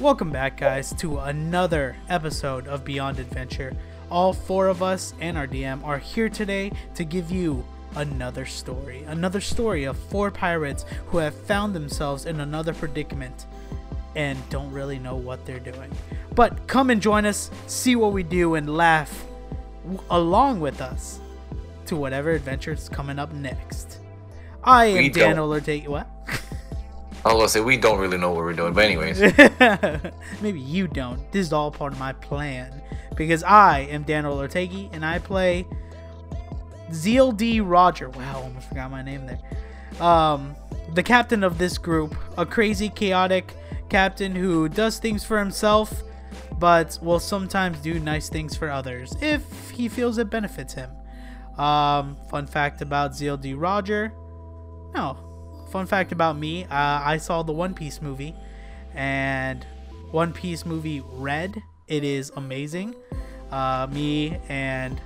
Welcome back, guys, to another episode of Beyond Adventure. All four of us and our DM are here today to give you another story. Another story of four pirates who have found themselves in another predicament and don't really know what they're doing. But come and join us, see what we do, and laugh w- along with us to whatever adventure is coming up next. I am We Dan. Olerte. What? I was gonna say we don't really know what we're doing, but anyways, Maybe you don't. This is all part of my plan. Because I am Daniel Ortegi and I play ZLD Roger. Wow, almost forgot my name there. Um, the captain of this group, a crazy, chaotic captain who does things for himself, but will sometimes do nice things for others if he feels it benefits him. Um, fun fact about ZLD Roger. No, fun fact about me. Uh, I saw the One Piece movie, and One Piece movie Red. It is amazing. Uh, me and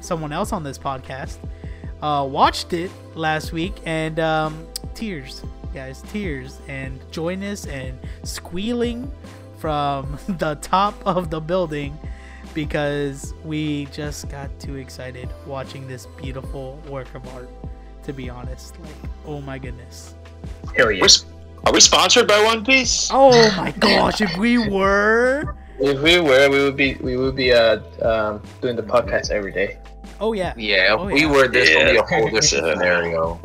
someone else on this podcast uh, watched it last week, and um, tears, guys, tears, and joyness and squealing from the top of the building because we just got too excited watching this beautiful work of art. To be honest, like, oh my goodness. Hell yeah. We're, s- are we sponsored by One Piece? Oh my gosh, if we were. If we were, we would be we would be uh um doing the podcast every day. Oh yeah. yeah, if Oh, we yeah. were this would be a whole different scenario.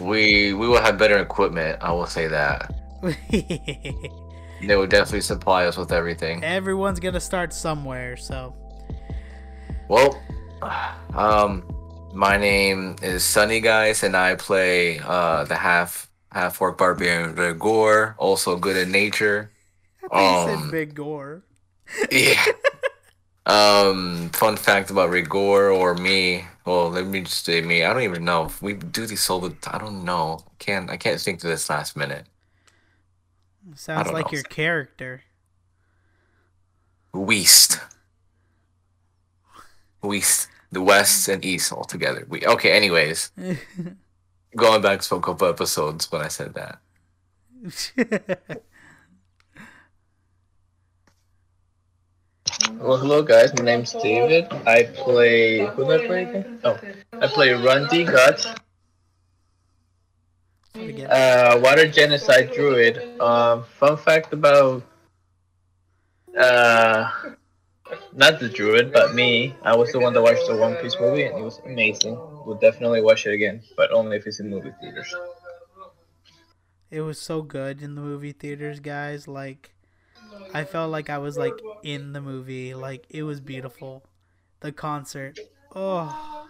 We we will have better equipment. I will say that they would definitely supply us with everything. Everyone's gonna start somewhere, so. Well, um, my name is Sunny guys, and I play uh the half half orc barbarian Rigor, also good in nature. I Um, said Big Gore. Yeah. um, fun fact about Rigor or me. Well, let me just say me. I don't even know we do these solo. I don't know. Can't I can't think to this last minute. Sounds like know. your character. West. West. The west and east all together. We okay. Anyways, going back to a couple episodes when I said that. Well, hello guys. My name's David. I play. Who do I play again? Oh, I play Rundy Gut, uh, Water Genocide Druid. Um, fun fact about uh, not the Druid, but me. I was the one that watched the One Piece movie, and it was amazing. We'll definitely watch it again, but only if it's in movie theaters. It was so good in the movie theaters, guys. Like, I felt like I was like in the movie. Like, it was beautiful. The concert, oh,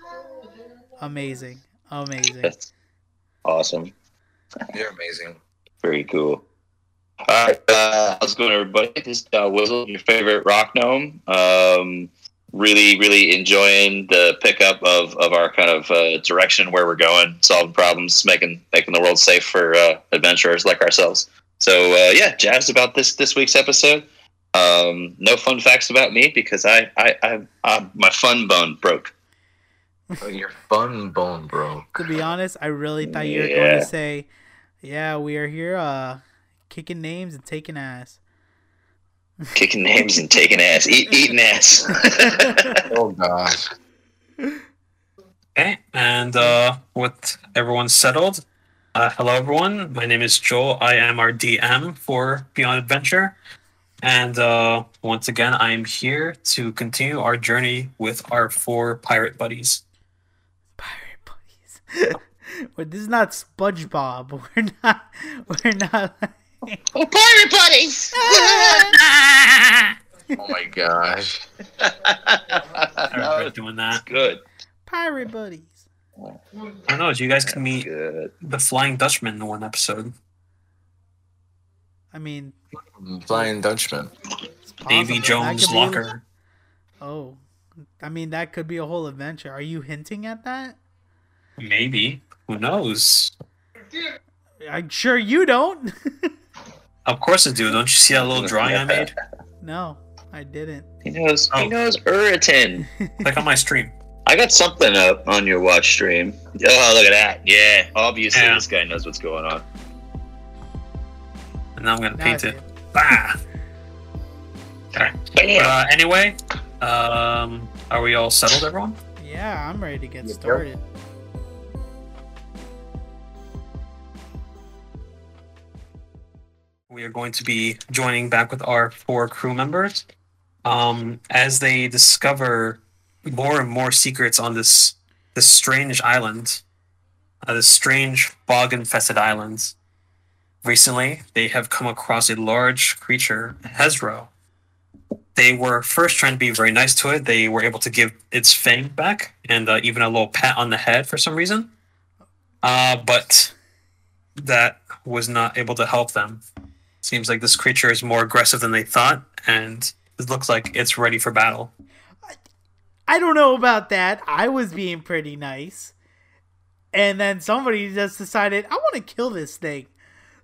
amazing, amazing. That's awesome. You're amazing. Very cool. All right, uh, how's it going, everybody? This is uh, Wizzle, your favorite rock gnome. Um, really, really enjoying the pickup of, of our kind of uh, direction where we're going, solving problems, making making the world safe for uh, adventurers like ourselves. So uh, yeah, jazzed about this this week's episode. Um, no fun facts about me because I I, I, I my fun bone broke. Oh, Your fun bone broke. To be honest, I really thought you were going to say, "Yeah, we are here, uh, kicking names and taking ass." Kicking names and taking ass, eat, eating ass. Oh gosh. Okay, and uh, with everyone settled, uh, hello everyone. My name is Joel. I am our DM for Beyond Adventure, and uh, once again, I am here to continue our journey with our four pirate buddies. Pirate buddies. Wait, this is not SpongeBob. We're not. We're not. Oh, pirate buddies! Ah! Oh my gosh. I regret doing that. good. Pirate buddies. I don't know. You guys can meet Good. the Flying Dutchman in one episode. I mean, mm, Flying Dutchman. Davy Jones could be- Locker. Oh, I mean that could be a whole adventure. Are you hinting at that? Maybe. Who knows? I'm sure you don't. Of course I do. Don't you see that little drawing I made? no, I didn't. He knows. He Oh. knows Uritin. Click on my stream. I got something up on your watch stream. Oh, look at that! Yeah, obviously Yeah. this guy knows what's going on. and now I'm gonna Now paint it. see Ah. Alright. Bam! Uh, anyway, um, are we all settled, everyone? Yeah, I'm ready to get Yep. started. We are going to be joining back with our four crew members um, as they discover more and more secrets on this this strange island, uh, this strange bog-infested island. Recently, they have come across a large creature, Hezrou. They were first trying to be very nice to it. They were able to give its fang back and uh, even a little pat on the head for some reason. Uh, but that was not able to help them. Seems like this creature is more aggressive than they thought, and it looks like it's ready for battle. I don't know about that. I was being pretty nice. And then somebody just decided, I want to kill this thing.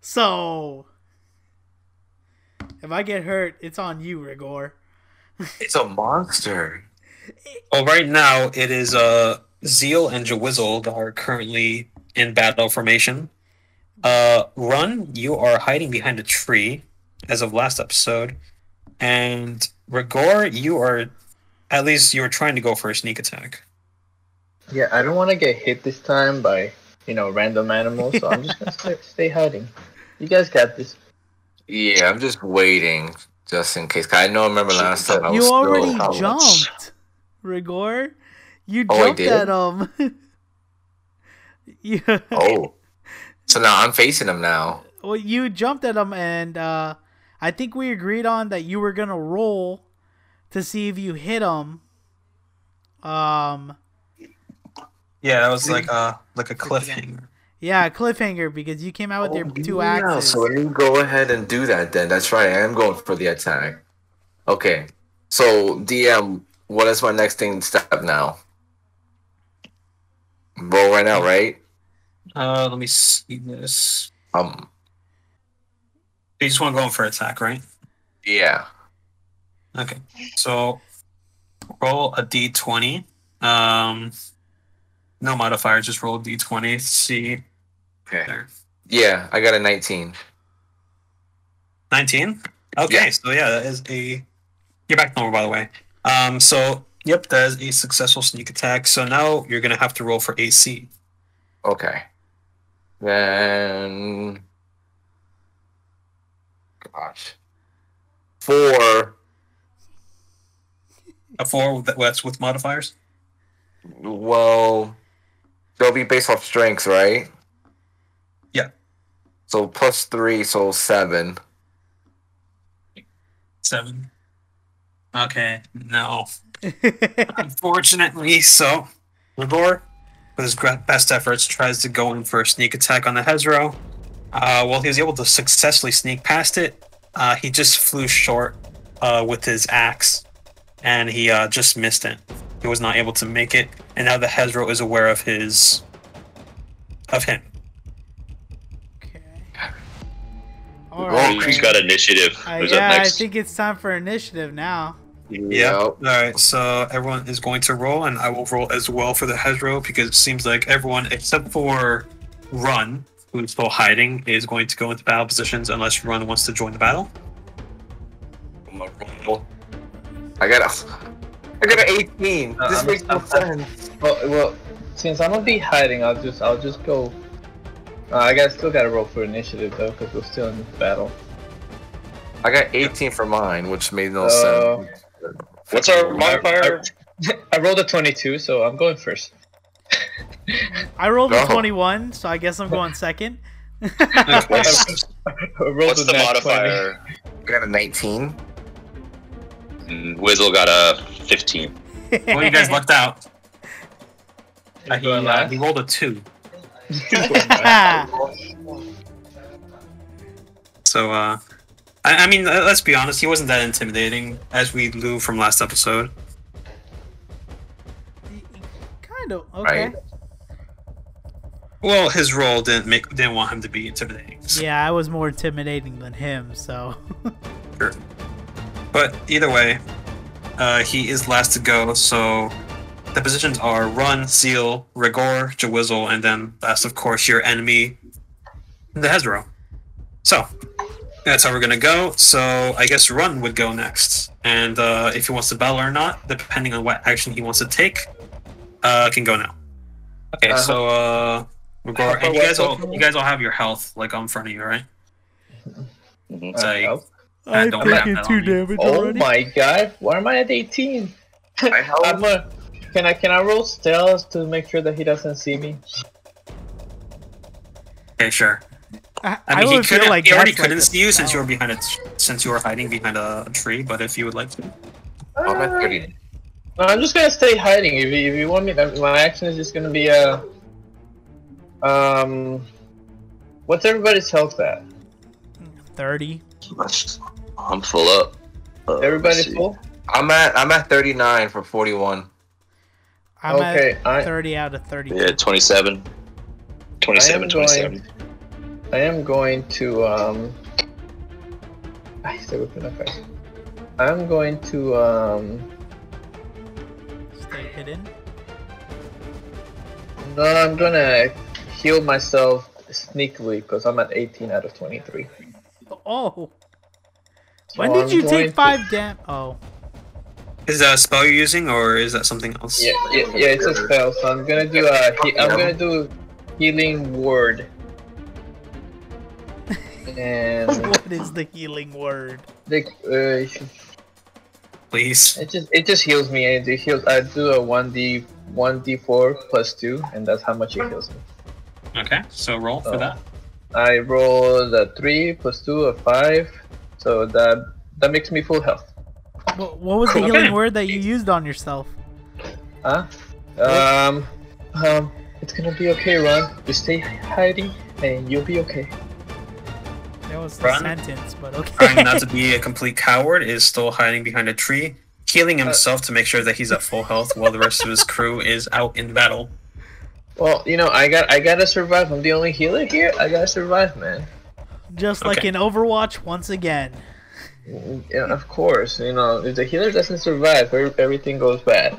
So, if I get hurt, it's on you, Rigor. It's a monster. Well, right now it is uh, Zeal and Jawizzle that are currently in battle formation. Uh, Run, you are hiding behind a tree as of last episode, and Rigor, you are at least you were trying to go for a sneak attack. Yeah, I don't want to get hit this time by you know random animals, so I'm just gonna stay, stay hiding. You guys got this. Yeah, I'm just waiting just in case. I know. I remember last time I was You still- already I was- jumped, Rigor. You Oh, I jumped did? at him. yeah. Oh, so now I'm facing him now. Well, you jumped at him, and uh, I think we agreed on that you were gonna roll to see if you hit him. Um, Yeah, that was like uh like a cliffhanger. yeah, cliffhanger because you came out with your two yeah, axes. So let me go ahead and do that then. That's right. I am going for the attack. Okay. So DM, what is my next thing to step now? Roll right now, right? Uh, let me see this. Um. You just want to go in for attack, right? Yeah. Okay, so roll a d20. Um, no modifier, just roll a d20. See Okay. there. Yeah, I got a 19. 19. Okay, Yeah. so yeah, that is a. You're back to normal, by the way. Um, so yep, that is a successful sneak attack. So now you're gonna have to roll for AC. Okay. Then. Gosh. Four. A four. That's with modifiers. Well, they'll be based off strengths, right? Yeah. So plus three, so seven. Seven. Okay, no. Unfortunately, so Rigor, with his best efforts, tries to go in for a sneak attack on the Hezrou. Uh, well, he was able to successfully sneak past it. Uh, he just flew short uh, with his axe, and he uh, just missed it. He was not able to make it, and now the Hezrou is aware of his of him. okay. All Oh, right. Who's then. got initiative? Uh, yeah, up I think it's time for initiative now. Yeah. All right. So everyone is going to roll, and I will roll as well for the Hezrou because it seems like everyone except for Run, who's still hiding, is going to go into battle positions unless Run wants to join the battle. I'm gonna roll. I got a. I got an 18. Uh, this I'm- makes no I'm- sense. Well, well, since I'm gonna be hiding, I'll just I'll just go. Uh, I got still gotta roll for initiative though, because we're still in the battle. I got 18 for mine, which made no Uh, sense. What's our modifier? I rolled a 22, so I'm going first. I rolled a No. 21, so I guess I'm going second. What's, I rolled what's a the nat 20. modifier? I got a 19. And Wizzle got a 15. Well, you guys lucked out. Uh, he, uh, he rolled a two. So, uh, I, I mean, let's be honest, he wasn't that intimidating, as we knew from last episode. kind of. Okay. Right. Well, his role didn't make didn't want him to be intimidating. so- Yeah, I was more intimidating than him, so. sure. But either way, uh, he is last to go. So the positions are Run, Seal, Rigor, Jawizzle, and then last, of course, your enemy, the Hezrou. So That's how we're gonna go. So I guess Run would go next, and uh, if he wants to battle or not, depending on what action he wants to take, uh, can go now. Okay, Uh, so uh, we'll go. how And you guys all, you guys all have your health like on front of you, right? Mhm. So Uh, you- oh. I don't have taking that two on damage Oh already. my god, why am I at 18? I help. I'm a, can I can I roll stealth to make sure that he doesn't see me? Okay, sure. I, I mean, he would feel couldn't. like he already couldn't a see you since you were behind a t- since you were hiding behind a tree. But if you would like to, I'm at 30. No, I'm just gonna stay hiding. If you, if you want me, my action is just gonna be uh, um, what's everybody's health at? thirty. I'm full up. Uh, Everybody's full. I'm at I'm at 39 for 41. I'm Okay, at I- thirty out of thirty. Yeah, 27. 27, going- 27. I am going to um. I stay within okay. I'm going to um. Stay hidden. No, I'm gonna heal myself sneakily because I'm at 18 out of 23. Oh, So when did I'm you going take to- five dam? Oh, is that a spell you're using, or is that something else? Yeah, yeah, yeah, it's a spell. So I'm gonna do a. He- I'm gonna do healing word. And what is the healing word? the, uh, Please. it just it just heals me. and It heals. I do a one d one d four plus two, and that's how much it heals me. Okay, so roll for Oh. that. I roll the three plus two a five, so that that makes me full health. What, what was the healing Okay. word that you used on yourself? Huh? Um, um, it's gonna be okay, Ron. You stay hiding, and you'll be okay. That was the Run. sentence, but okay. Trying not to be a complete coward is still hiding behind a tree, healing himself to make sure that he's at full health while the rest of his crew is out in battle. Well, you know, I got I gotta survive. I'm the only healer here. I gotta survive, man. Just like in Overwatch, once again. Yeah, of course. You know, if the healer doesn't survive, everything goes bad.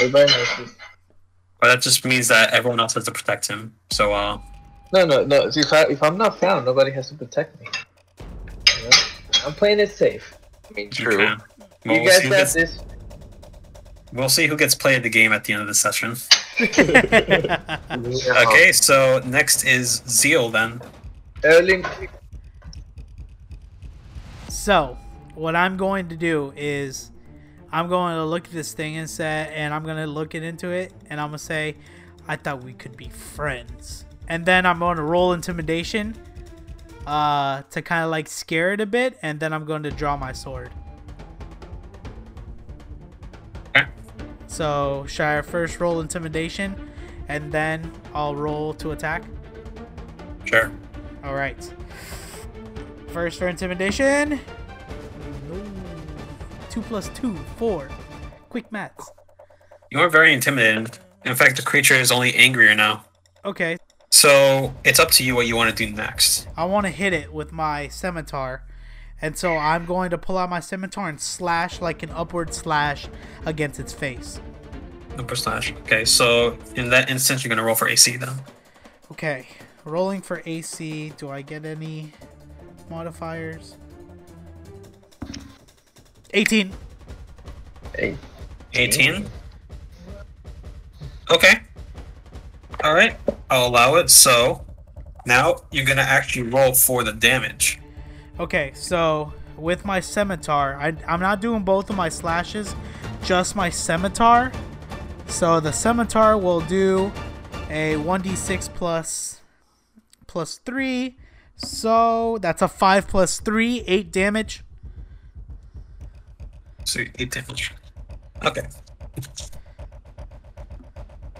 Everybody knows this. But that just means that everyone else has to protect him. So, uh, No, no, no. If I if I'm not found, nobody has to protect me. You know? I'm playing it safe. I mean, true. can. Well, you we'll, guys see who got gets, this. we'll see who gets played the game at the end of the session. Yeah. Okay, so next is Zeal then. Erling, So, what I'm going to do is I'm going to look at this thing and say, and I'm going to look it into it, and I'm going to say, I thought we could be friends. And then I'm going to roll intimidation uh, to kind of like scare it a bit, and then I'm going to draw my sword. Okay. So, should I first roll intimidation, and then I'll roll to attack? Sure. All right. First for intimidation. No. Two plus two, four. Quick maths. You are very intimidating. In fact, the creature is only angrier now. Okay, So, it's up to you what you want to do next. I want to hit it with my scimitar, and so I'm going to pull out my scimitar and slash like an upward slash against its face. Upper slash. Okay, so in that instance, you're going to roll for AC then. Okay, rolling for AC. Do I get any modifiers? 18. hey, 18. Okay. All right. I'll allow it. So now you're gonna actually roll for the damage. Okay, so with my scimitar, I, I'm not doing both of my slashes, just my scimitar. So the scimitar will do a 1d6 plus plus 3. So that's a 5 plus 3, 8 damage. So eight damage. Okay.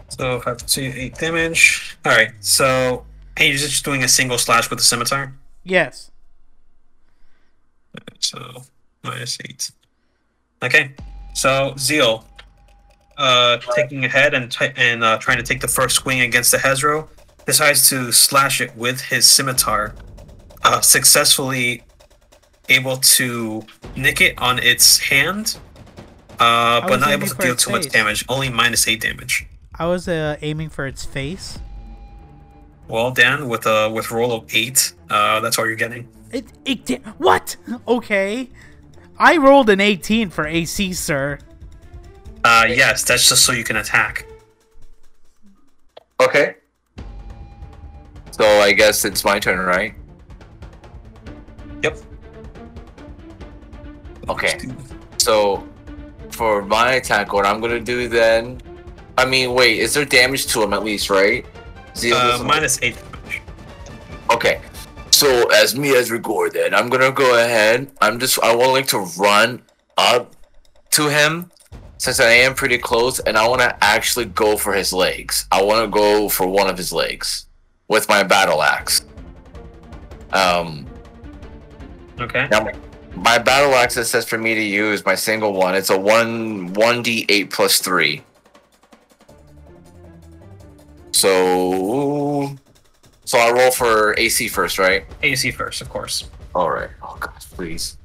So five to eight damage. All right. So and you're just doing a single slash with the scimitar. Yes. So minus eight. Okay. So Zeal, uh, taking ahead and t- and uh, trying to take the first swing against the Hezrou, decides to slash it with his scimitar, uh, successfully able to nick it on its hand, uh, but not able to deal too much damage. Only minus eight damage. I was uh, aiming for its face. Well, Dan, with a with roll of eight, uh, that's all you're getting. It, it what? Okay. I rolled an 18 for AC, sir. Uh, yes, that's just so you can attack. Okay. So I guess it's my turn, right? Yep. Okay. So for my attack, what I'm gonna do then? I mean, wait, is there damage to him at least, right? Uh, minus eight. Okay. So as me as Rigor then, I'm gonna go ahead. I'm just I want like to run up to him since I am pretty close and I wanna actually go for his legs. I wanna go for one of his legs with my battle axe. Um Okay. now my battle axe it says for me to use my single one, it's a one one D eight plus three. So so I roll for AC first, right? AC first, of course. All right. Oh gosh, please.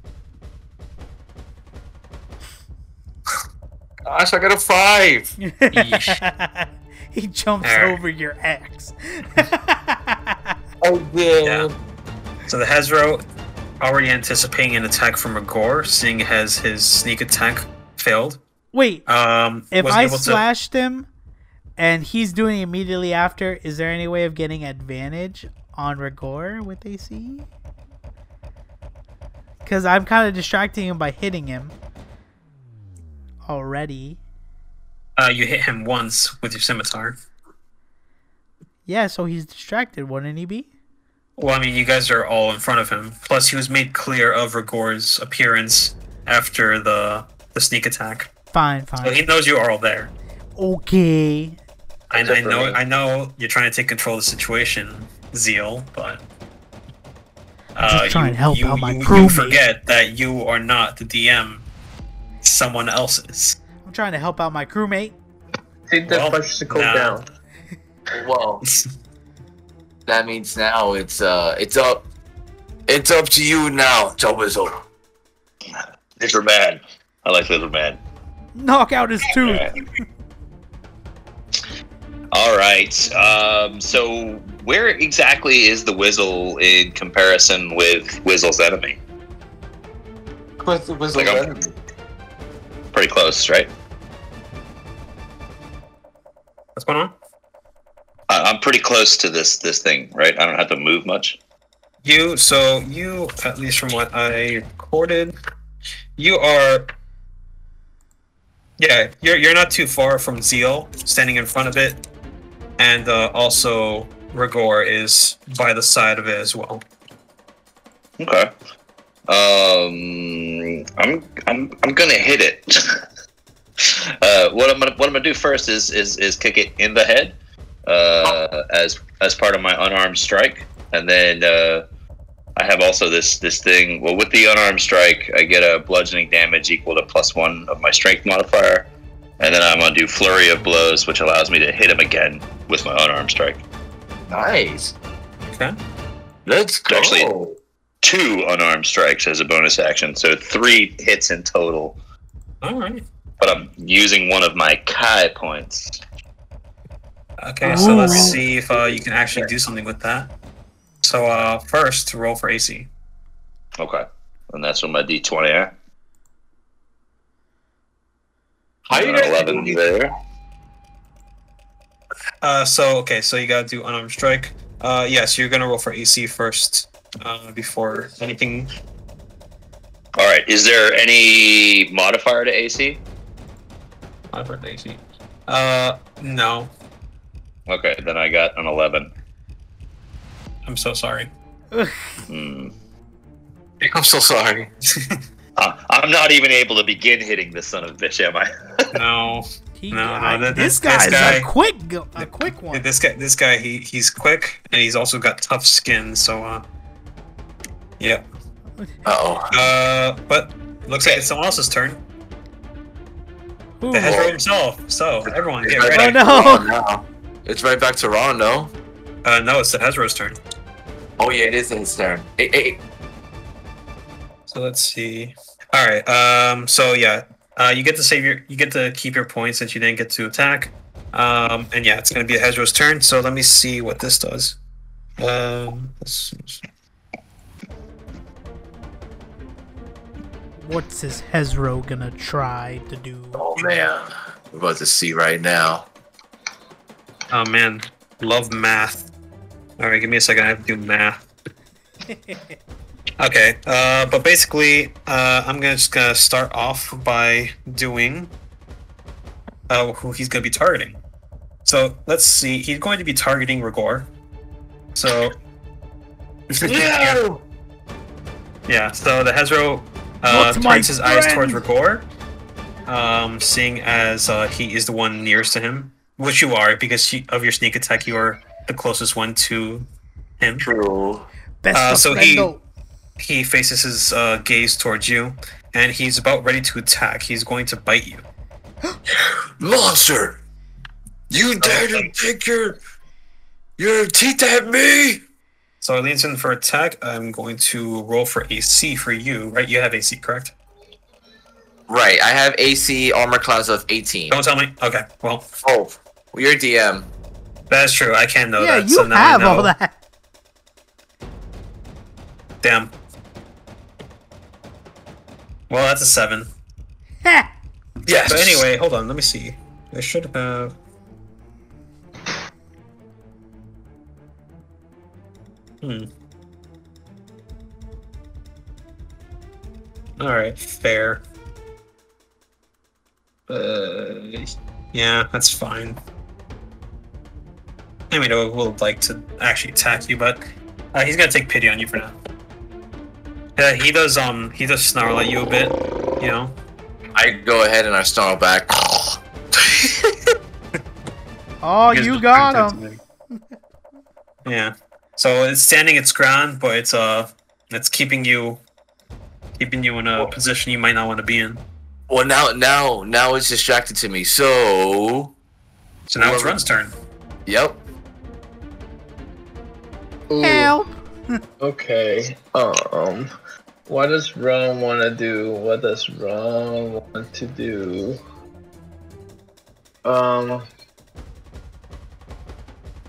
Gosh, I got a five. he jumps Alright. over your axe. Oh Yeah. So the Hezrou, already anticipating an attack from Agor, seeing as his sneak attack failed. Wait, Um, if was I able to. slashed him and he's doing immediately after, is there any way of getting advantage on Rigor with AC? Because I'm kind of distracting him by hitting him already. Uh, you hit him once with your scimitar. Yeah, so he's distracted, wouldn't he be? Well, I mean, you guys are all in front of him. Plus, he was made clear of Rigor's appearance after the the sneak attack, Fine, fine. so he knows you are all there. Okay. I, I know, me. I know, you're trying to take control of the situation, Zeal, but I'm just uh, trying you, to help you, out my you, you crewmate. forget that you are not the DM. Someone else's. I'm trying to help out my crewmate. Take that Well, bicycle no. down. Well, that means now it's uh it's up it's up to you now, Jobizo. Lizard man. I like lizard man. Knock out his tooth. All right. Um, so where exactly is the Wizzle in comparison with Wizzle's enemy? What's the whistle? Like I'm- Pretty close, right? What's going on? I- I'm pretty close to this this thing, right? I don't have to move much. You, so you, at least from what I recorded, you are. Yeah, you're you're not too far from Zeal, standing in front of it, and uh, also Rigor is by the side of it as well. Okay. Um, I'm I'm I'm gonna hit it. uh, what I'm gonna what I'm gonna do first is is is kick it in the head, uh, as as part of my unarmed strike, and then uh, I have also this this thing. Well, with the unarmed strike, I get a bludgeoning damage equal to plus one of my strength modifier, and then I'm gonna do flurry of blows, which allows me to hit him again with my unarmed strike. Nice. Okay. Let's go. Actually- Two unarmed strikes as a bonus action, so three hits in total. All right. but I'm using one of my Kai points. Okay, so let's see if uh, you can actually do something with that. So uh, first, roll for AC. Okay. And that's what my D20 are. How you guys 11 doing there. Uh, so okay, so you gotta do unarmed strike. Uh, yes, you're gonna roll for AC first, uh, before anything. All right. Is there any modifier to AC? For the AC. Uh, no, Okay, then I got an 11. I'm so sorry. Hmm. I'm so sorry. Uh, I'm not even able to begin hitting this son of a bitch, am I? No, He, No, no, I- that- this this- this guy's guy- a quick, a quick one. this guy, this guy, he he's quick and he's also got tough skin. So uh, yeah. Uh-oh. Uh, but looks like it's someone else's turn. Ooh. The Hezrou himself. So everyone, get ready. Oh, back to no. It's right back to Ron, no? Uh, no, it's the Hezrou's turn. Oh yeah, it is his turn. Hey, hey, So let's see. All right. Um. So yeah. Uh, you get to save your. You get to keep your points since you didn't get to attack. Um. And yeah, it's gonna be Hezrou's turn. So let me see what this does. Um. let's what's this Hezrou gonna try to do? Oh man, we're about to see right now. Oh man, love math. All right, give me a second. I have to do math. Okay, uh, but basically, uh, I'm gonna just gonna start off by doing uh, who he's gonna be targeting. So let's see. He's going to be targeting Rigor. So yeah. yeah. So the Hezrou uh, turns his eyes towards Rigor, um, seeing as uh, he is the one nearest to him, which you are because of your sneak attack. You are the closest one to him. True. Best Uh, of so he- friendo. He faces his uh, gaze towards you, and he's about ready to attack. He's going to bite you. Monster! You dare to take your your teeth at me? So it leans in for attack. I'm going to roll for AC for you, right? You have AC, correct? Right, I have AC armor class of 18. Don't tell me. Okay, well, Oh, you're DM. that's true. I can know yeah, that. you so now I have all know. that. Damn. Well, that's a seven. Heh. Yes. But anyway, hold on. Let me see. I should have. Hmm. All right, fair. Uh, yeah, that's fine. I mean, I would like to actually attack you, but uh, he's gonna take pity on you for now. Yeah, he does. Um, he does snarl at you a bit. You know. I go ahead and I snarl back. Oh, guys you got him. yeah. So it's standing its ground, but it's uh, it's keeping you, keeping you in a position you might not want to be in. well, now, now, now it's distracted to me. So, So now it's Run's turn. yep. Ooh, Help. Okay. Um, what does Rome want to do? What does Rome want to do? Um,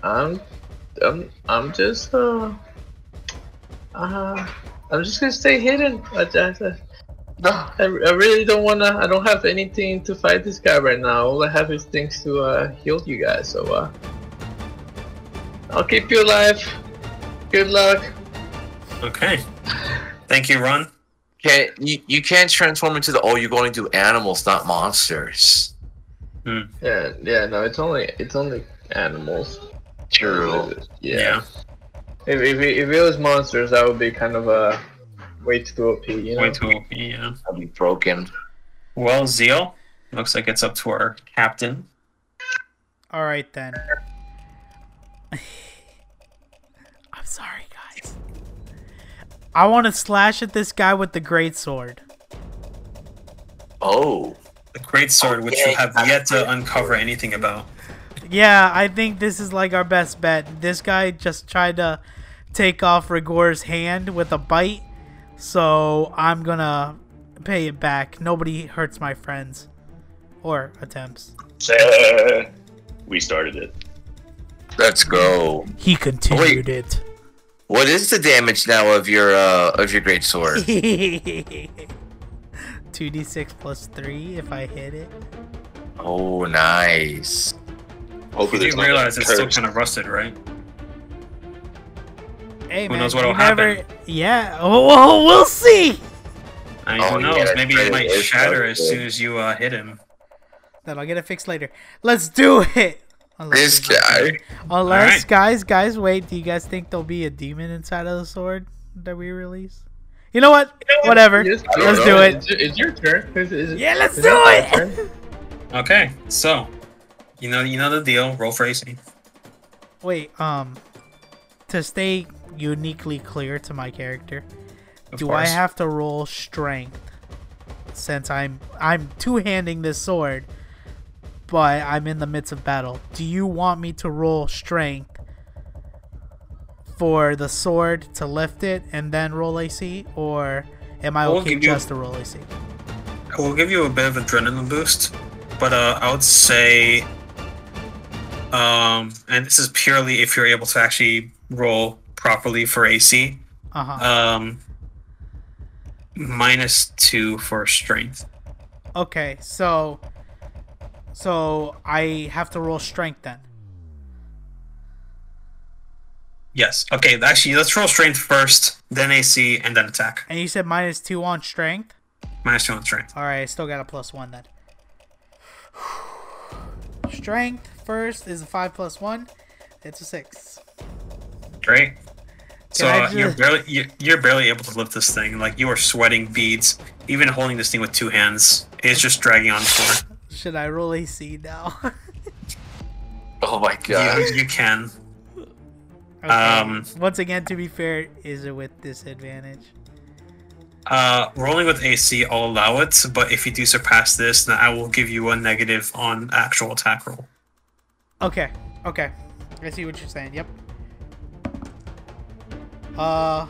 I'm, I'm, I'm just uh, uh, I'm just gonna stay hidden. I, I, I, I really don't wanna. I don't have anything to fight this guy right now. All I have is things to uh, heal you guys. So uh, I'll keep you alive. Good luck. Okay. Thank you, Run. Can't you, you can't transform into the oh you're going to do animals, not monsters. Hmm. Yeah, yeah, no, it's only it's only animals. True. Yeah. Yeah. If if it, if it was monsters, that would be kind of a way too OP, you know. Way too OP, yeah. I'll be broken. Well, Zeal, looks like it's up to our captain. All right then. I'm sorry, guys. I want to slash at this guy with the great sword. Oh. The great sword, which you have yet to uncover anything about. Yeah, I think this is like our best bet. This guy just tried to take off Rigor's hand with a bite, so I'm gonna pay it back. Nobody hurts my friends or attempts. We started it. Let's go. He continued oh, it. What is the damage now of your uh of your great sword? 2d6 plus 3 if I hit it. Oh, nice. Hopefully, You there's do no realize it's still kind of rusted, right? Hey, Who man, knows what'll never... happen? Yeah, oh, oh, we'll see! I mean, Oh, who yeah, knows? that's Maybe it might shatter as soon as you uh, hit him. Then I'll get it fixed later. Let's do it! Unless This guy. Unless, Alright. guys, guys, wait. Do you guys think there'll be a demon inside of the sword that we release? You know what? Whatever. Yes, don't Let's know. do it. It's, your- turn. Is- is- Yeah, let's do it! Okay, so you know you know the deal. Roll for AC. Wait, um, to stay uniquely clear to my character, Of do I have to roll strength since I'm I'm two handing this sword, but I'm in the midst of battle? Do you want me to roll strength for the sword to lift it and then roll AC, or am I We'll okay you- just to roll AC? We'll give you a bit of adrenaline boost, but uh, I would say, um, and this is purely if you're able to actually roll properly for AC. Uh huh. Um, minus two for strength. Okay, so so I have to roll strength then. Yes. Okay. Actually, let's roll strength first, then AC, and then attack. And you said minus two on strength. Minus two on strength. All right, I still got a plus one then. Strength first is a five plus one. It's a six. Great. So I uh, you're barely you're, you're barely able to lift this thing. Like you are sweating beads, even holding this thing with two hands. It's just dragging on the floor. Should I roll AC now? Oh my god. You, you can. Okay. Um, Once again, to be fair, is it with disadvantage? Uh, rolling with AC, I'll allow it, but if you do surpass this, then I will give you a negative on actual attack roll. Okay. Okay. I see what you're saying. Yep. Uh,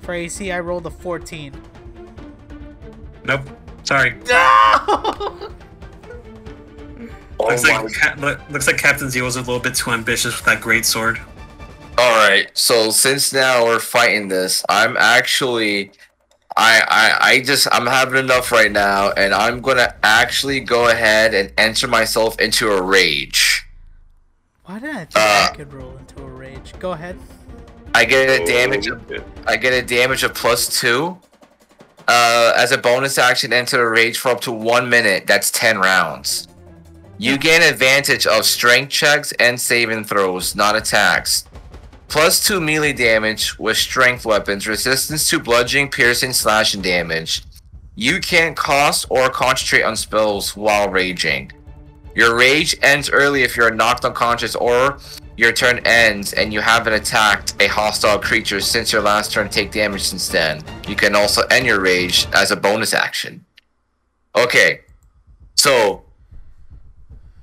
for AC, I rolled a 14. Nope. Sorry. No! Oh looks, like Ca- look- looks like Captain Zeo was a little bit too ambitious with that great sword. All right. So since now we're fighting this, I'm actually, I, I, I just, I'm having enough right now, and I'm gonna actually go ahead and enter myself into a rage. Why did I think I Uh, could roll into a rage? Go ahead. I get a damage. Of, I get a damage of plus two. Uh, as a bonus action, enter a rage for up to one minute. That's ten rounds. You gain advantage of strength checks and saving throws, not attacks. Plus two melee damage with strength weapons, resistance to bludgeoning, piercing, slashing damage. You can't cost or concentrate on spells while raging. Your rage ends early if you're knocked unconscious or your turn ends and you haven't attacked a hostile creature since your last turn. Take damage since then. You can also end your rage as a bonus action. Okay, so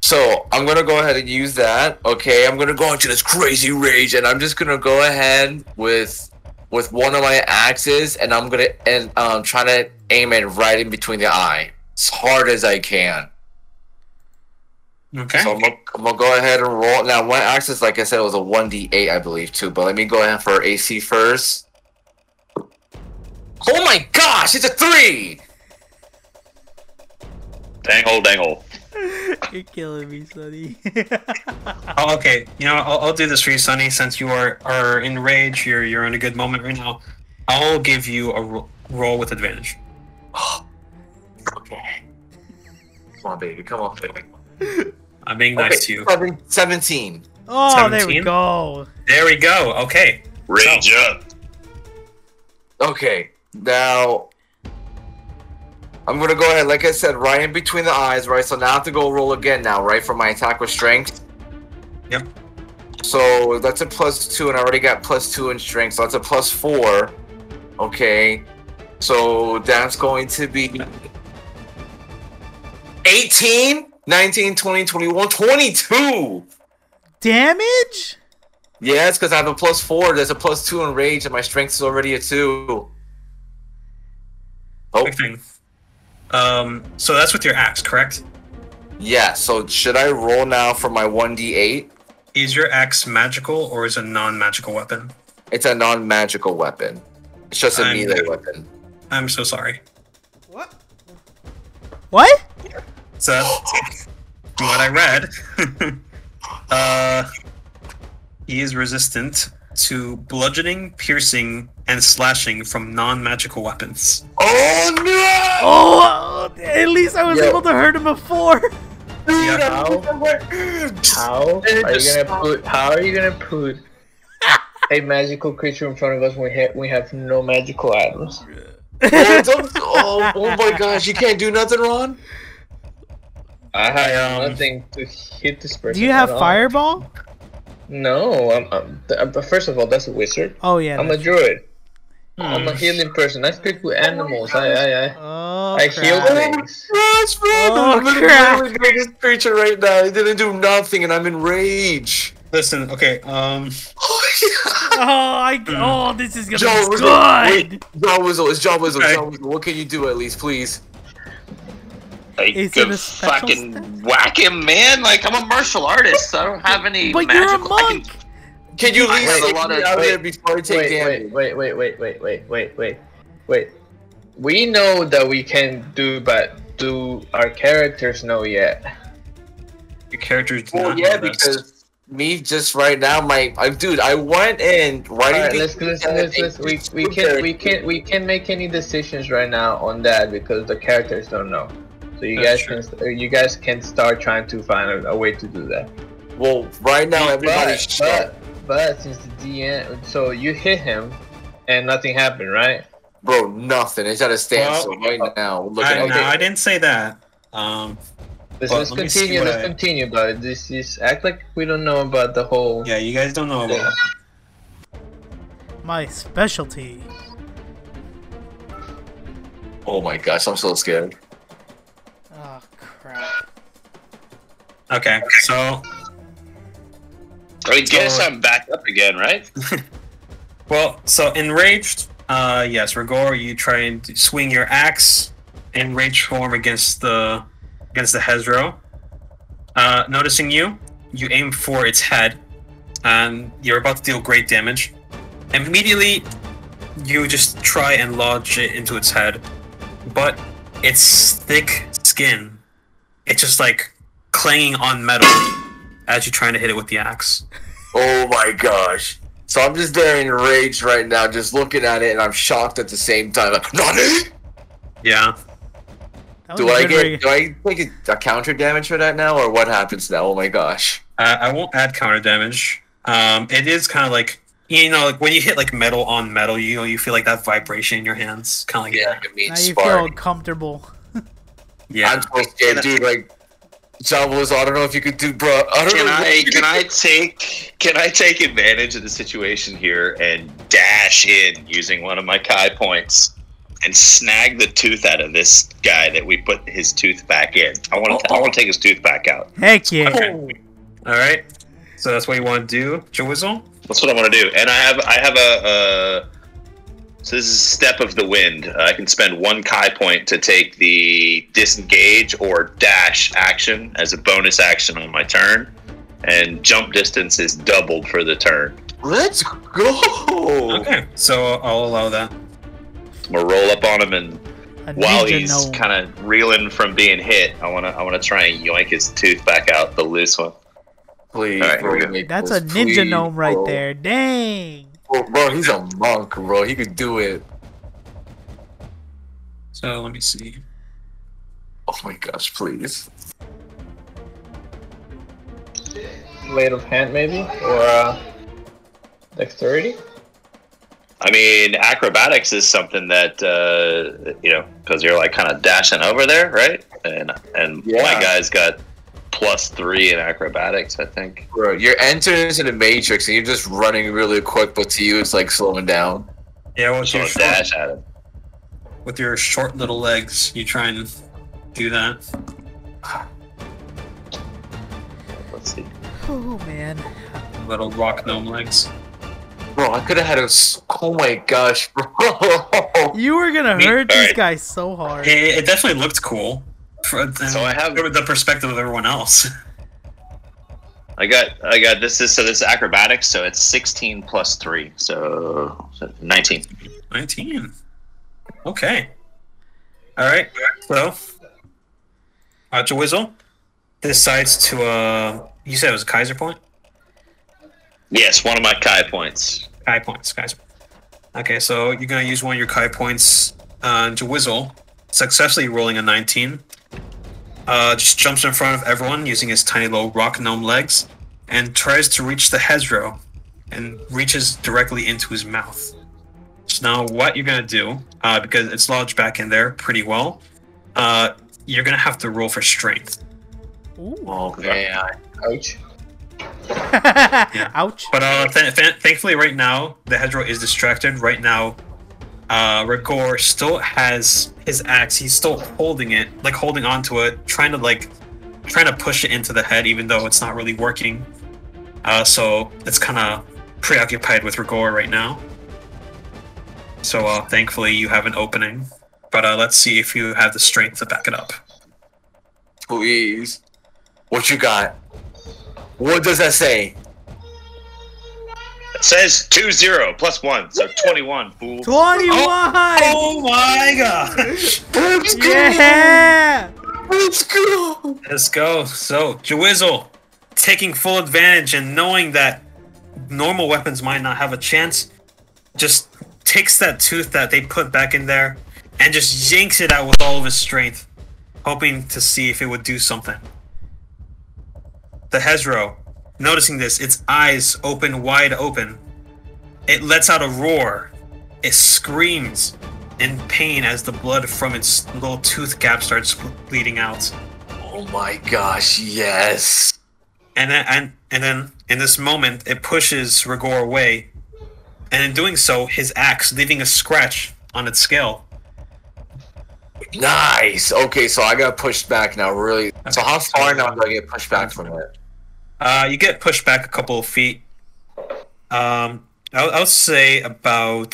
so I'm gonna go ahead and use that. Okay, I'm gonna go into this crazy rage, and I'm just gonna go ahead with with one of my axes, and I'm gonna and um try to aim it right in between the eye as hard as I can. Okay. So I'm gonna, I'm gonna go ahead and roll. Now, one axis, like I said, was a 1d8, I believe, too. But let me go ahead for AC first. Oh my gosh, it's a 3! Dangle, dangle. You're killing me, Sonny. Oh, okay. You know, I'll, I'll do this for you, Sonny. Since you are are in rage, you're you're in a good moment right now. I'll give you a ro- roll with advantage. Okay. Come on, baby. Come on, baby. I'm being nice to you. seven- 17. oh, there we go. There we go. Okay. Rage up. Okay, now I'm gonna go ahead, like I said, right in between the eyes, right? So now I have to go roll again now, right? For my attack with strength. Yep. So that's a plus two, and I already got plus two in strength, so that's a plus four. Okay. So that's going to be 18, 19, 20, 21, 22. Damage? Yeah, it's because I have a plus four. There's a plus two in rage, and my strength is already a two. Oh, Um. So that's with your axe, correct? Yeah, so should I roll now for my 1d8? Is your axe magical or is it a non-magical weapon? It's a non magical weapon. It's just a I'm melee good. weapon. I'm so sorry. What? What? So, from what I read, uh, he is resistant to bludgeoning, piercing, and slashing from non-magical weapons. Oh no! Oh, at least I was Yo. able to hurt him before. Dude, Yeah. I'm- How are you gonna put? How are you gonna put a magical creature in front of us when we have we have no magical items? oh, oh, oh my gosh, you can't do nothing, Ron? I have um, nothing to hit this person. Do you have at all. fireball? No, I'm, I'm, th- but first of all, that's a wizard. Oh yeah. I'm a that's- druid. I'm a Hmm. healing person. I speak with animals. I I I, Oh, I heal crap. things. Gosh, Ron, Oh, I'm crap. the biggest creature right now. It didn't do nothing, and I'm in rage. Listen, okay, um, Oh, yeah. Oh, I, oh, this is gonna Joe, be Wizzle, good. wait, John Wizzle, it's John Wizzle, Okay. John Wizzle. What can you do at least, please? Like, Is it go a fucking step? whack him, man. Like, I'm a martial artist. I don't have any But you're a magical. I can- monk. Can you at least have a lot of- out of wait, before I take Wait, damage? wait, wait, wait, wait, wait, wait, wait, wait, wait. we know that we can do, but do our characters know yet? Your characters do Well, not yeah, know this. because me just right now, my I, dude, I went in right. Alright, let's let's let's, let's we, we can't we can't we can't make any decisions right now on that because the characters don't know. So you That's guys can uh, you guys can start trying to find a, a way to do that. Well, right now everybody's But, shut. but but since the DN, so you hit him, and nothing happened, right? Bro, nothing. It's at a standstill Well, right now. Look I, at no. I didn't say that. Um, Let's, let's let me see continue. what Let's I- continue about it. This is act like we don't know about the whole. yeah, you guys don't know about. My specialty. Oh my gosh, I'm so scared. Okay, so I guess So- I'm back up again, right? well, so enraged. Uh, yes, Rigor, you try and swing your axe in rage form against the against the Hezrou. Uh, noticing you, you aim for its head, and you're about to deal great damage. Immediately, you just try and lodge it into its head, but its thick skin, it's just like clanging on metal as you're trying to hit it with the axe. Oh my gosh. So I'm just there in rage right now, just looking at it, and I'm shocked at the same time. Like, Nani? Yeah. Do I get? re- Do I take a, a counter damage for that now, or what happens now? Oh my gosh. Uh, I won't add counter damage. Um, it is kind of like you know, like when you hit like metal on metal, you know, you feel like that vibration in your hands, kind of like Yeah, I mean, now you spark. feel comfortable. yeah. I'm so scared, dude. Like, John was. I don't know if you could do, bro. I don't Can know. I can I take can I take advantage of the situation here and dash in using one of my Kai points and snag the tooth out of this guy that we put his tooth back in? I want to I want to take his tooth back out. Heck yeah. Okay. All right. So that's what you want to do, Jowizzle? That's what I want to do. And I have I have a. Uh, so this is a step of the wind. Uh, I can spend one Kai point to take the disengage or dash action as a bonus action on my turn, and jump distance is doubled for the turn. Let's go. Okay. So I'll allow that. I'm gonna roll up on him, and A while he's kind of reeling from being hit, I wanna I wanna try and yoink his tooth back out, the loose one. Please, All right, here we go. That's a ninja please, gnome right bro. there. Dang. Bro, bro, he's a monk, bro. He could do it. So let me see. Oh my gosh, please. Sleight of hand, maybe, or uh, dexterity. I mean, acrobatics is something that uh, you know because you're like kind of dashing over there, right? And and Yeah. my guy's got plus three in acrobatics, I think. Bro, you're entering into the matrix and you're just running really quick, but to you it's like slowing down. Yeah, with your short, dash at him. with your short little legs, you try and do that. Let's see. Oh man. Little rock gnome legs. Bro, I could have had a. Oh my gosh, bro. You were gonna Me- hurt these alright. guys so hard. It, it definitely looked cool. For, So I have- the perspective of everyone else. I got I got this is so this is acrobatics, so it's 16 plus three, so, so 19. 19. Okay. All right. So, uh, Jawizzle decides to. Uh, you said it was a Kaiser point. Yes, one of my Kai points. Kai points, Kaiser. Okay, so you're gonna use one of your Kai points to Jawizzle, successfully rolling a 19. Uh, just jumps in front of everyone using his tiny little rock gnome legs, and tries to reach the Hezrou, and reaches directly into his mouth. So now, what you're gonna do, uh, because it's lodged back in there pretty well, uh, you're gonna have to roll for strength. Ooh. oh man. Ouch. Ouch. But uh, th- th- thankfully, right now the Hezrou is distracted. Right now, uh, Rigor still has his axe. He's still holding it, like holding onto it, trying to like trying to push it into the head, even though it's not really working. Uh, so it's kind of preoccupied with Rigor right now. So uh, thankfully, you have an opening. But uh, let's see if you have the strength to back it up. Please. What you got? What does that say? It says 2 0 plus 1, so 21, fool. 21! Oh my gosh! Let's go! yeah! Let's go! Let's go. So, Jawizzle, taking full advantage and knowing that normal weapons might not have a chance, just takes that tooth that they put back in there and just yanks it out with all of his strength, hoping to see if it would do something. The Hezrou, noticing this, its eyes open wide open. It lets out a roar. It screams in pain as the blood from its little tooth gap starts bleeding out. Oh my gosh, yes. and then and, and then in this moment it pushes Rigor away, and in doing so, his axe leaving a scratch on its scale. Nice. Okay, so I got pushed back now, really. So how far now do I get pushed back from it? Uh, you get pushed back a couple of feet. Um, I'll, I would say about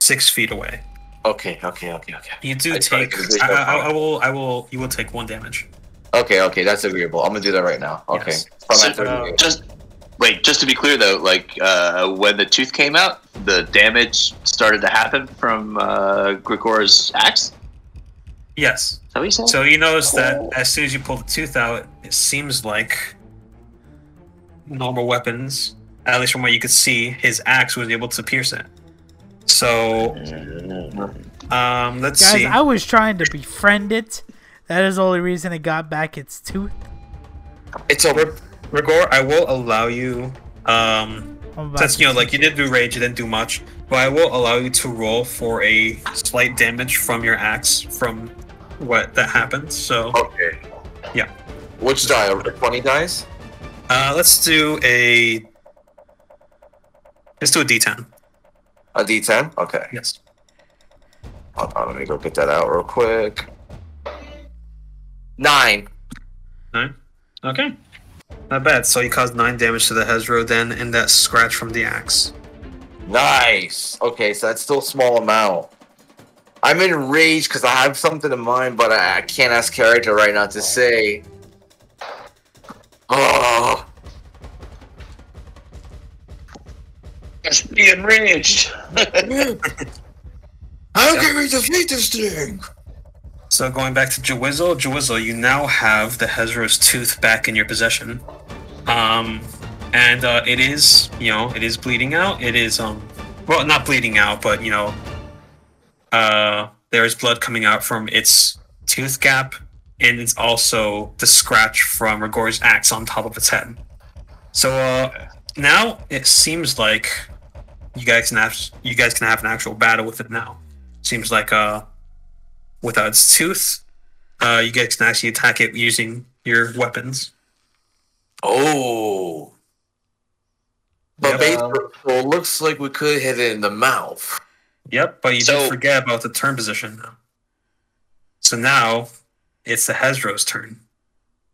six feet away. Okay, okay, okay, okay. You do I take. I, I. I will. I will. You will take one damage. Okay, okay, that's agreeable. I'm gonna do that right now. Okay. Yes. So, uh. Just wait, just to be clear though, like uh, when the tooth came out, the damage started to happen from uh, Grigor's axe. Yes. Is that what? So you notice that as soon as you pull the tooth out, it seems like normal weapons, at least from what you could see, his axe was able to pierce it. So, um, let's Guys, see. I was trying to befriend it. That is the only reason it got back its tooth. It's over. Rigor, I will allow you. Um, I'm since you know, like you didn't do rage, you didn't do much, but I will allow you to roll for a slight damage from your axe from what that happened. So, Okay. Yeah. Which die? Over 20 dice? Uh, let's do a. Let's do a D10. A D10? Okay. Yes. Hold on, let me go get that out real quick. Nine. Nine. Okay. Not bad. So you caused nine damage to the Hezrou then, and that scratch from the axe. Nice. Okay, so that's still a small amount. I'm enraged because I have something in mind, but I, I can't ask character right now to say. Oh, Just be enraged. how can we defeat this thing? So going back to Jawizzle, Jawizzle, you now have the Hezrou's tooth back in your possession. Um, and uh, it is, you know, it is bleeding out. It is, um, well, not bleeding out, but you know, uh, there is blood coming out from its tooth gap, and it's also the scratch from Rigor's axe on top of its head. So uh, now it seems like you guys can have you guys can have an actual battle with it now. Seems like uh without its tooth, uh, you guys can actually attack it using your weapons. Oh. But Yep. basically, well, it looks like we could hit it in the mouth. Yep, but you So- did forget about the turn position now. So now it's the Hezrou's turn.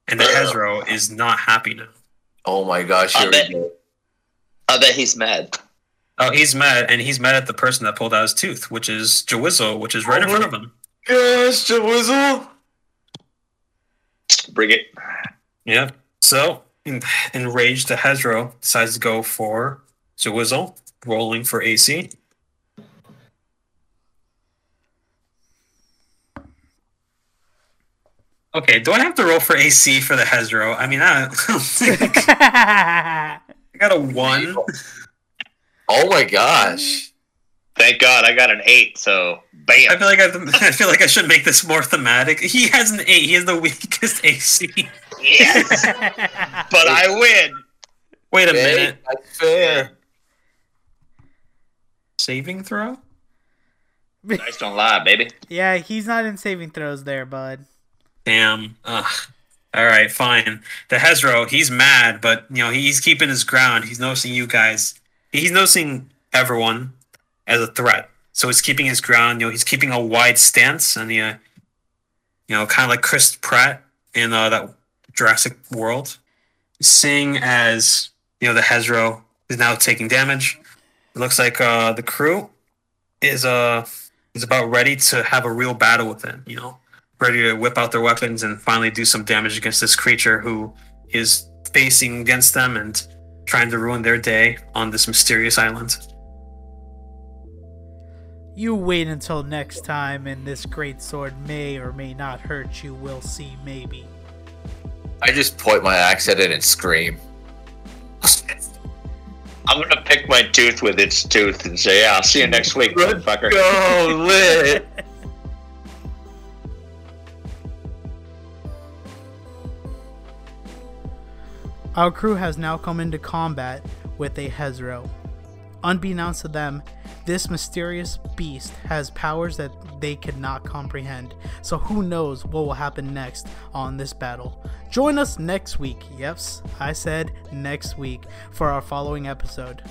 And the Ugh. Hezrou is not happy now. Oh my gosh, I here bet- go. I bet he's mad. Oh, he's mad, and he's mad at the person that pulled out his tooth, which is Jawizzle, which is right in oh front of him. Gosh, Jawizzle. Bring it. Yeah. So, en- enraged, the Hezrou decides to go for Jawizzle, rolling for AC. Okay, do I have to roll for AC for the Hezrou? I mean, I, don't think- I got a one. Oh my gosh. Thank God I got an eight. So bam. I bam. feel like I, I feel like I should make this more thematic. He has an eight. He has the weakest AC. Yes, but I win. Wait a Hey, minute. That's fair. Saving throw? Dice don't lie, baby. yeah, he's not in saving throws there, bud. Damn. Ugh. All right, fine. The Hezrou, he's mad, but you know he's keeping his ground. He's noticing you guys. He's noticing everyone as a threat. So he's keeping his ground. You know, he's keeping a wide stance, and uh, you know, kind of like Chris Pratt in uh, that Jurassic World. Seeing as you know the Hezrou is now taking damage, it looks like uh, the crew is uh is about ready to have a real battle with it. You know ready to whip out their weapons and finally do some damage against this creature who is facing against them and trying to ruin their day on this mysterious island. You wait until next time, and this great sword may or may not hurt you. We'll see, maybe. I just point my axe at it and scream. I'm gonna pick my tooth with its tooth and say, "Yeah, I'll see you next week, motherfucker." Go lit. Our crew has now come into combat with a Hezrou. Unbeknownst to them, this mysterious beast has powers that they could not comprehend, so who knows what will happen next on this battle. Join us next week, yes, I said next week, for our following episode.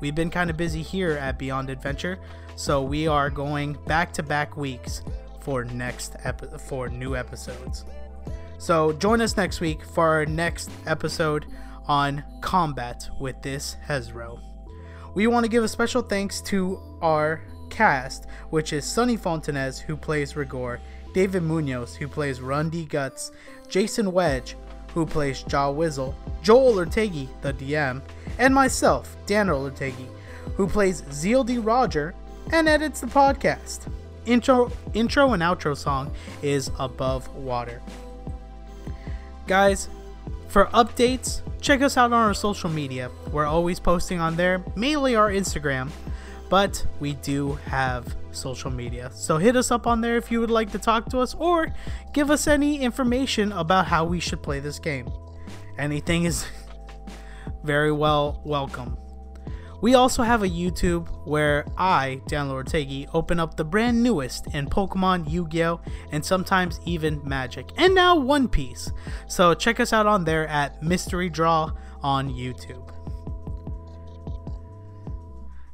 We've been kind of busy here at Beyond Adventure, so we are going back to back weeks for next for new episodes. So join us next week for our next episode on combat with this Hezrou. We want to give a special thanks to our cast, which is Sonny Fontanez, who plays Rigor, David Munoz, who plays Rundy Guts, Jason Wedge, who plays Jaw Wizzle, Joel Ortegi, the DM, and myself, Daniel Ortegi, who plays Zeal D. Roger and edits the podcast. Intro, intro and outro song is Above Water. Guys, for updates, check us out on our social media. We're always posting on there, mainly our Instagram, but we do have social media. So hit us up on there if you would like to talk to us or give us any information about how we should play this game. Anything is very well welcome. We also have a YouTube where I, Dan Ortegi, open up the brand newest in Pokemon, Yu Gi Oh!, and sometimes even Magic, and now One Piece. So check us out on there at Mystery Draw on YouTube.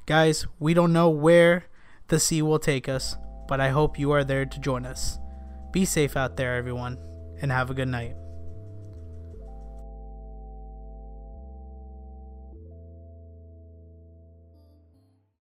Guys, we don't know where the sea will take us, but I hope you are there to join us. Be safe out there, everyone, and have a good night.